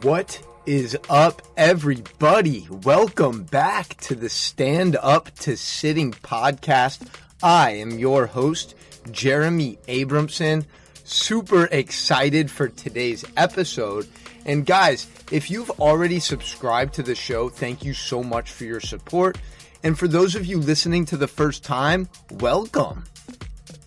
What is up, everybody? Welcome back to the Stand Up to Sitting podcast. I am your host, Jeremy Abramson. Super excited for today's episode. And guys, if you've already subscribed to the show, thank you so much for your support. And for those of you listening to the first time, welcome.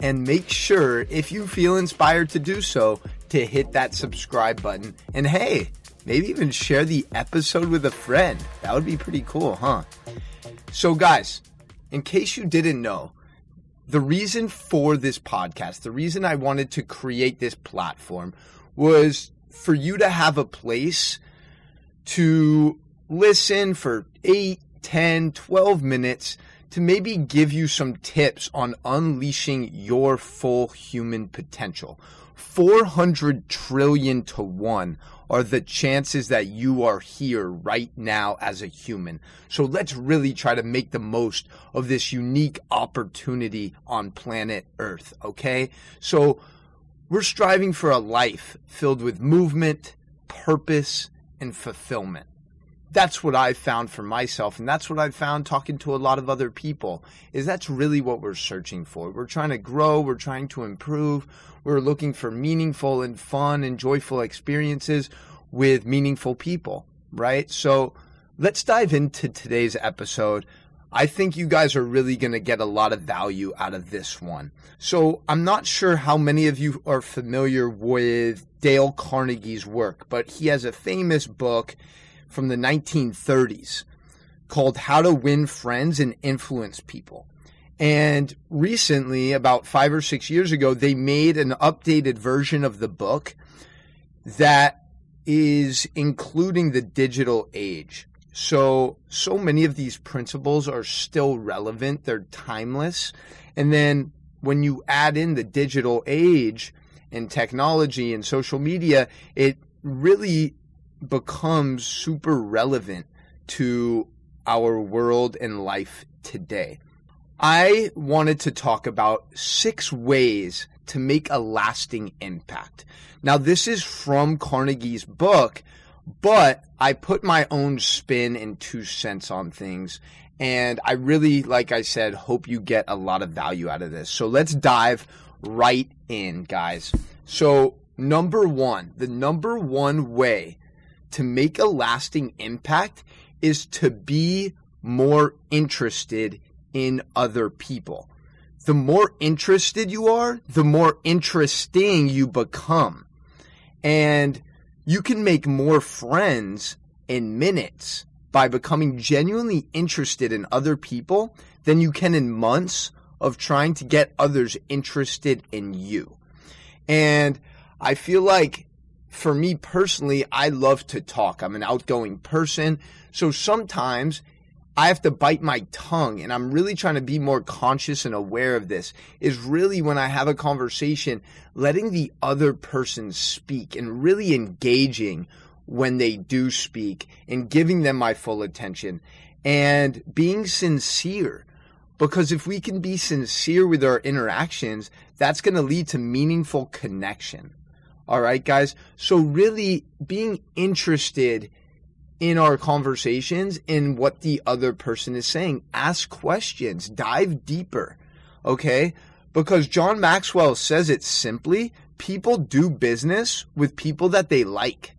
And make sure, if you feel inspired to do so, to hit that subscribe button. And hey, maybe even share the episode with a friend. That would be pretty cool, huh? So, guys, in case you didn't know, the reason for this podcast, the reason I wanted to create this platform was for you to have a place to listen for 8, 10, 12 minutes to maybe give you some tips on unleashing your full human potential. 400 trillion to 1 are the chances that you are here right now as a human. So let's really try to make the most of this unique opportunity on planet Earth, okay? So we're striving for a life filled with movement, purpose, and fulfillment. That's what I've found for myself, and that's what I've found talking to a lot of other people, is that's really what we're searching for. We're trying to grow, we're trying to improve, we're looking for meaningful and fun and joyful experiences with meaningful people, right? So let's dive into today's episode. I think you guys are really going to get a lot of value out of this one. So I'm not sure how many of you are familiar with Dale Carnegie's work, but he has a famous book from the 1930s called How to Win Friends and Influence People. And recently, about five or six years ago, they made an updated version of the book that is including the digital age. So, so many of these principles are still relevant, they're timeless. And then when you add in the digital age and technology and social media, it really becomes super relevant to our world and life today. I wanted to talk about six ways to make a lasting impact. Now, this is from Carnegie's book, but I put my own spin and two cents on things. And I really, like I said, hope you get a lot of value out of this. So let's dive right in, guys. So, number one, the number one way to make a lasting impact is to be more interested in other people. The more interested you are, the more interesting you become. And you can make more friends in minutes by becoming genuinely interested in other people than you can in months of trying to get others interested in you. And I feel like for me personally, I love to talk. I'm an outgoing person. So sometimes I have to bite my tongue and I'm really trying to be more conscious and aware of this is really when I have a conversation, letting the other person speak and really engaging when they do speak and giving them my full attention and being sincere. Because if we can be sincere with our interactions, that's going to lead to meaningful connection. All right, guys. So really being interested in our conversations in what the other person is saying. Ask questions, dive deeper. Okay? Because John Maxwell says it simply, people do business with people that they like.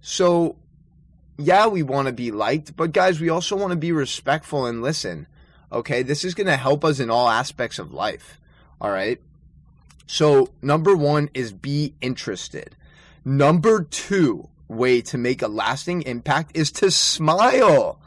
So, yeah, we want to be liked, but guys, we also want to be respectful and listen. Okay? This is going to help us in all aspects of life. All right? So, number one is be interested. Number two way to make a lasting impact is to smile.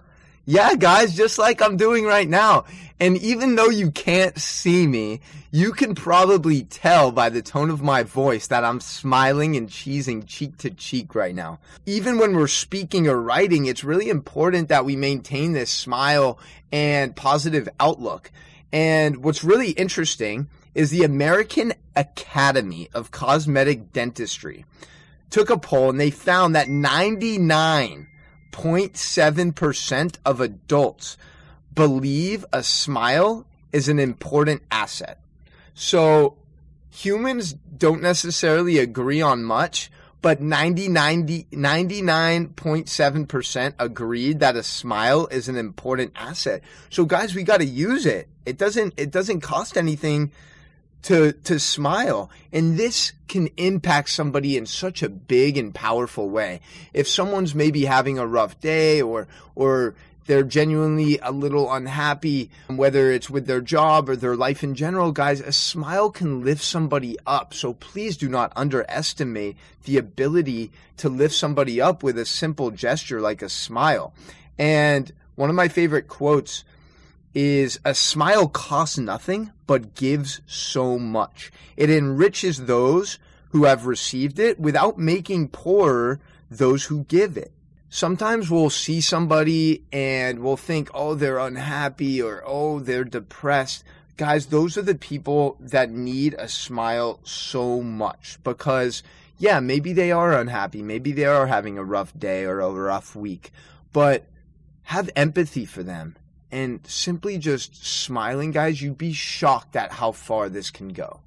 Yeah, guys, just like I'm doing right now. And even though you can't see me, you can probably tell by the tone of my voice that I'm smiling and cheesing cheek to cheek right now. Even when we're speaking or writing, it's really important that we maintain this smile and positive outlook. And what's really interesting is the American Academy of Cosmetic Dentistry took a poll and they found that 99.7% of adults believe a smile is an important asset. So humans don't necessarily agree on much, but 90, 90, 99.7% agreed that a smile is an important asset. So guys, we got to use it. It doesn't, it doesn't cost anything to, to smile. And this can impact somebody in such a big and powerful way. If someone's maybe having a rough day or, or they're genuinely a little unhappy, whether it's with their job or their life in general, guys, a smile can lift somebody up. So please do not underestimate the ability to lift somebody up with a simple gesture like a smile. And one of my favorite quotes is a smile costs nothing, but gives so much. It enriches those who have received it without making poorer those who give it sometimes we'll see somebody and we'll think, oh, they're unhappy or oh, they're depressed. Guys, those are the people that need a smile so much because, yeah, maybe they are unhappy. Maybe they are having a rough day or a rough week, but have empathy for them and simply just smiling, guys, you'd be shocked at how far this can go.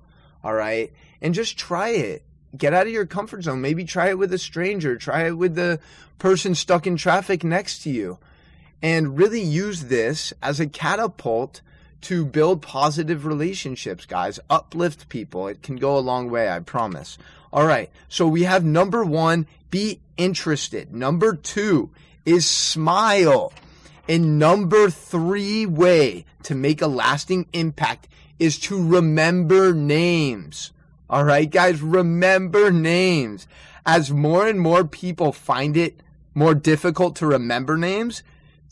All right. And just try it get out of your comfort zone. Maybe try it with a stranger, try it with the person stuck in traffic next to you, and really use this as a catapult to build positive relationships, guys. Uplift people. It can go a long way, I promise. All right. So we have number one, be interested. Number two is smile. And number three way to make a lasting impact is to remember names. All right, guys, remember names. As more and more people find it more difficult to remember names,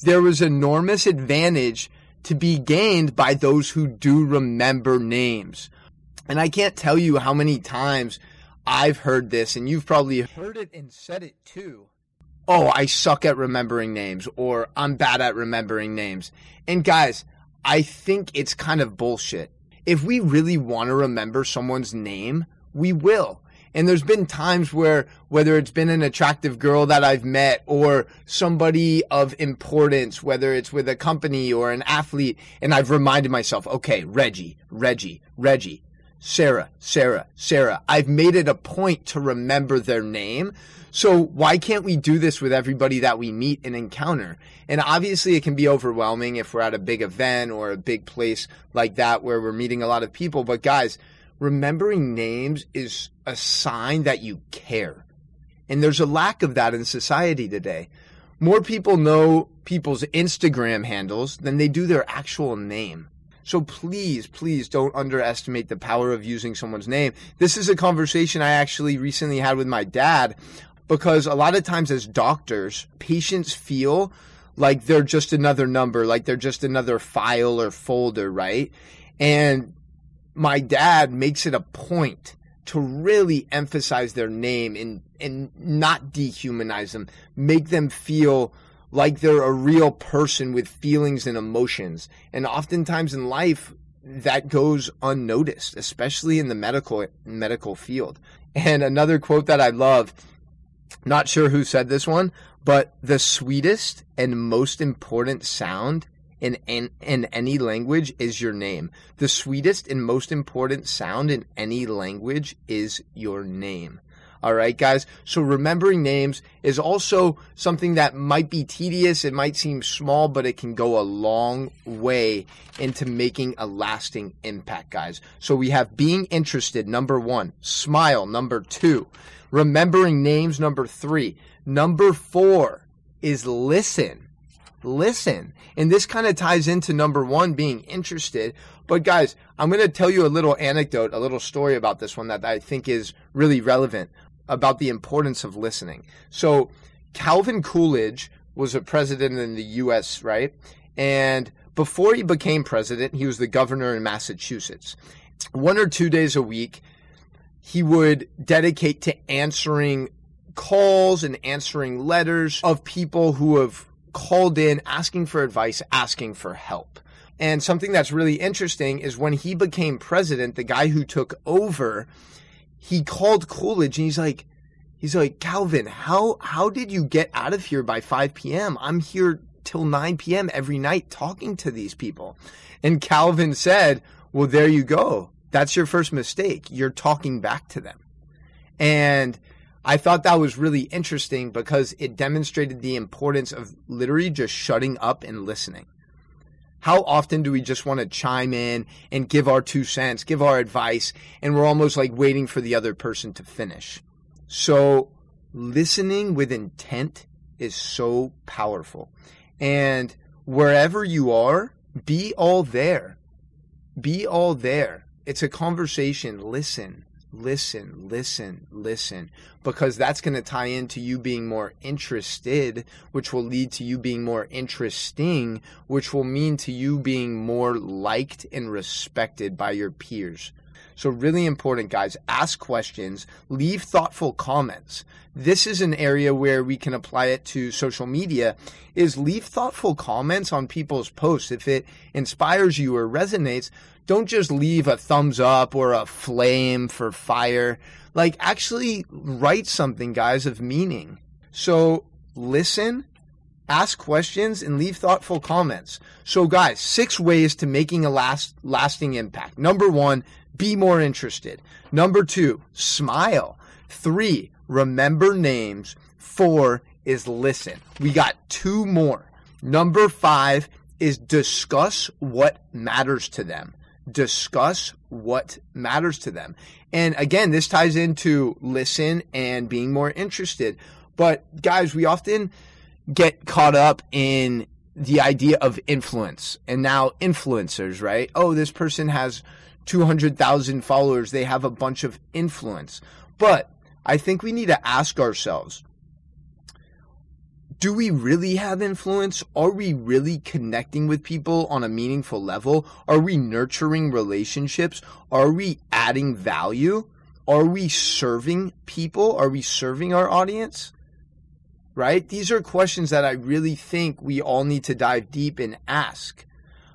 there was enormous advantage to be gained by those who do remember names. And I can't tell you how many times I've heard this, and you've probably heard it and said it too. Oh, I suck at remembering names, or I'm bad at remembering names. And guys, I think it's kind of bullshit if we really want to remember someone's name, we will. And there's been times where, whether it's been an attractive girl that I've met or somebody of importance, whether it's with a company or an athlete, and I've reminded myself, okay, Reggie, Reggie, Reggie, Sarah, Sarah, Sarah. I've made it a point to remember their name so why can't we do this with everybody that we meet and encounter? And obviously it can be overwhelming if we're at a big event or a big place like that where we're meeting a lot of people. But guys, remembering names is a sign that you care. And there's a lack of that in society today. More people know people's Instagram handles than they do their actual name. So please, please don't underestimate the power of using someone's name. This is a conversation I actually recently had with my dad because a lot of times as doctors, patients feel like they're just another number, like they're just another file or folder, right? And my dad makes it a point to really emphasize their name and and not dehumanize them, make them feel like they're a real person with feelings and emotions. And oftentimes in life that goes unnoticed, especially in the medical medical field. And another quote that I love not sure who said this one, but the sweetest and most important sound in, in, in any language is your name. The sweetest and most important sound in any language is your name. All right, guys. So remembering names is also something that might be tedious. It might seem small, but it can go a long way into making a lasting impact, guys. So we have being interested, number one, smile, number two, remembering names, number three, number four is listen. Listen. And this kind of ties into number one, being interested. But guys, I'm going to tell you a little anecdote, a little story about this one that I think is really relevant about the importance of listening. So Calvin Coolidge was a president in the U.S., right? And before he became president, he was the governor in Massachusetts. One or two days a week, he would dedicate to answering calls and answering letters of people who have called in asking for advice, asking for help. And something that's really interesting is when he became president, the guy who took over he called Coolidge and he's like, he's like, Calvin, how, how did you get out of here by 5 p.m.? I'm here till 9 p.m. every night talking to these people. And Calvin said, well, there you go. That's your first mistake. You're talking back to them. And I thought that was really interesting because it demonstrated the importance of literally just shutting up and listening. How often do we just want to chime in and give our two cents, give our advice, and we're almost like waiting for the other person to finish? So, listening with intent is so powerful. And wherever you are, be all there. Be all there. It's a conversation. Listen, listen, listen, listen, because that's going to tie into you being more interested, which will lead to you being more interesting, which will mean to you being more liked and respected by your peers. So, really important, guys. Ask questions, leave thoughtful comments. This is an area where we can apply it to social media is leave thoughtful comments on people's posts. If it inspires you or resonates, don't just leave a thumbs up or a flame for fire. Like, actually write something, guys, of meaning. So, listen, ask questions, and leave thoughtful comments. So, guys, six ways to making a last, lasting impact. Number one, be more interested. Number two, smile. Three, remember names. Four is listen. We got two more. Number five is discuss what matters to them. Discuss what matters to them. And again, this ties into listen and being more interested. But guys, we often get caught up in the idea of influence and now influencers, right? Oh, this person has 200,000 followers. They have a bunch of influence. But I think we need to ask ourselves do we really have influence? Are we really connecting with people on a meaningful level? Are we nurturing relationships? Are we adding value? Are we serving people? Are we serving our audience? Right? These are questions that I really think we all need to dive deep and ask.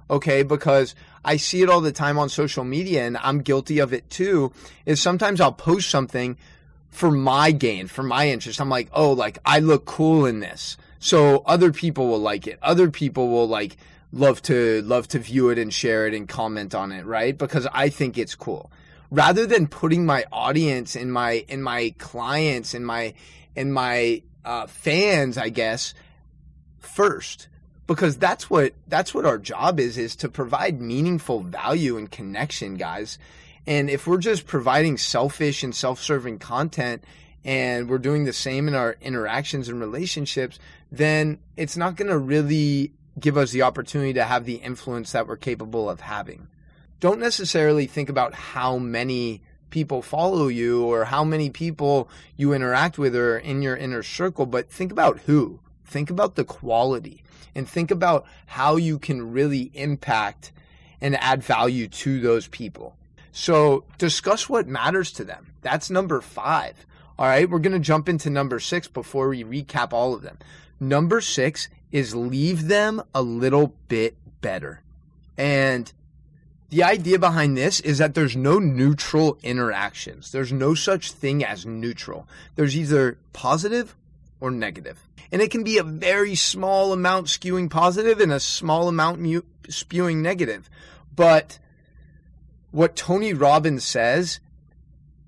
Okay, because I see it all the time on social media and I'm guilty of it too. Is sometimes I'll post something for my gain, for my interest. I'm like, oh, like I look cool in this. So other people will like it. Other people will like love to love to view it and share it and comment on it, right? Because I think it's cool. Rather than putting my audience and my and my clients and my and my uh, fans, I guess, first because that's what that's what our job is is to provide meaningful value and connection guys. And if we're just providing selfish and self-serving content and we're doing the same in our interactions and relationships then it's not going to really give us the opportunity to have the influence that we're capable of having. Don't necessarily think about how many people follow you or how many people you interact with or in your inner circle but think about who think about the quality and think about how you can really impact and add value to those people. So discuss what matters to them. That's number five. All right, we're going to jump into number six before we recap all of them. Number six is leave them a little bit better. And the idea behind this is that there's no neutral interactions. There's no such thing as neutral. There's either positive or negative. And it can be a very small amount skewing positive and a small amount mu- spewing negative. But what Tony Robbins says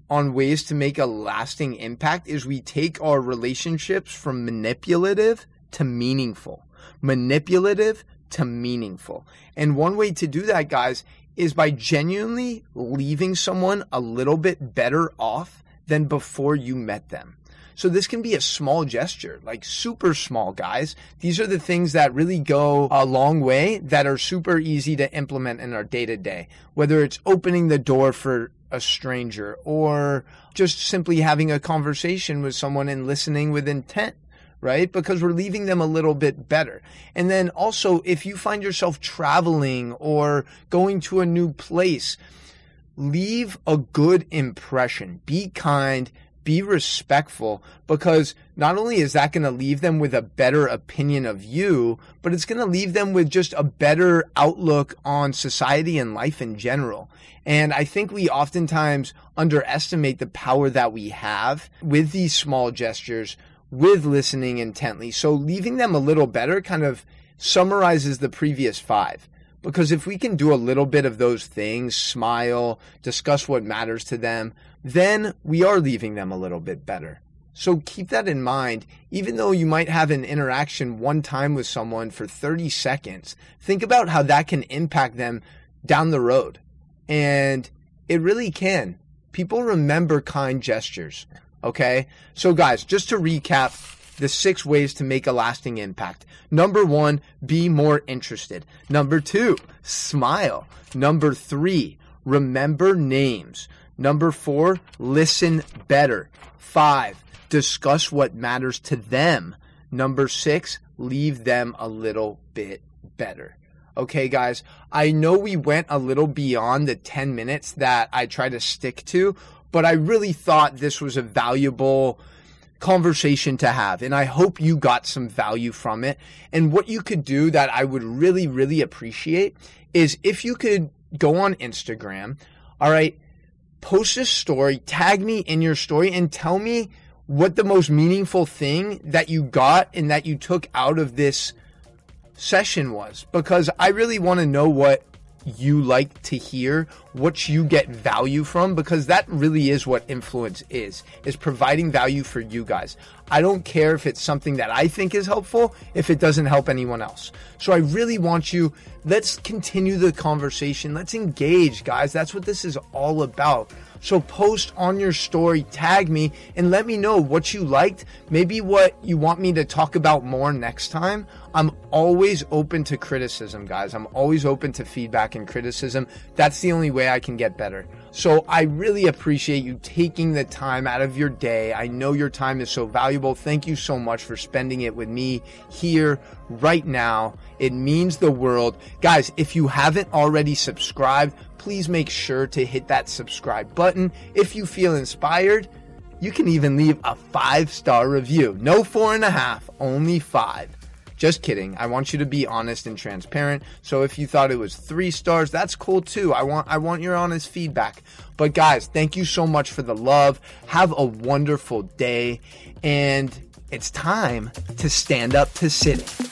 on ways to make a lasting impact is we take our relationships from manipulative to meaningful. Manipulative to meaningful. And one way to do that, guys, is by genuinely leaving someone a little bit better off than before you met them. So this can be a small gesture, like super small, guys. These are the things that really go a long way that are super easy to implement in our day to day. Whether it's opening the door for a stranger or just simply having a conversation with someone and listening with intent right? Because we're leaving them a little bit better. And then also, if you find yourself traveling or going to a new place, leave a good impression. Be kind, be respectful because not only is that going to leave them with a better opinion of you, but it's going to leave them with just a better outlook on society and life in general. And I think we oftentimes underestimate the power that we have with these small gestures, with listening intently. So leaving them a little better kind of summarizes the previous five. Because if we can do a little bit of those things, smile, discuss what matters to them, then we are leaving them a little bit better. So keep that in mind. Even though you might have an interaction one time with someone for 30 seconds, think about how that can impact them down the road. And it really can. People remember kind gestures. Okay. So guys, just to recap, the six ways to make a lasting impact. Number one, be more interested. Number two, smile. Number three, remember names. Number four, listen better. Five, discuss what matters to them. Number six, leave them a little bit better. Okay, guys, I know we went a little beyond the 10 minutes that I try to stick to, but I really thought this was a valuable conversation to have. And I hope you got some value from it. And what you could do that I would really, really appreciate is if you could go on Instagram, all right, post a story, tag me in your story, and tell me what the most meaningful thing that you got and that you took out of this session was. Because I really want to know what you like to hear, what you get hmm. value from, because that really is what influence is, is providing value for you guys. I don't care if it's something that I think is helpful, if it doesn't help anyone else. So I really want you, let's continue the conversation. Let's engage, guys. That's what this is all about. So post on your story, tag me, and let me know what you liked, maybe what you want me to talk about more next time. I'm always open to criticism, guys. I'm always open to feedback and criticism. That's the only way I can get better. So I really appreciate you taking the time out of your day. I know your time is so valuable. Thank you so much for spending it with me here right now. It means the world. Guys, if you haven't already subscribed, please make sure to hit that subscribe button. If you feel inspired, you can even leave a five star review. No four and a half, only five. Just kidding. I want you to be honest and transparent. So if you thought it was three stars, that's cool too. I want I want your honest feedback. But guys, thank you so much for the love. Have a wonderful day. And it's time to stand up to sitting.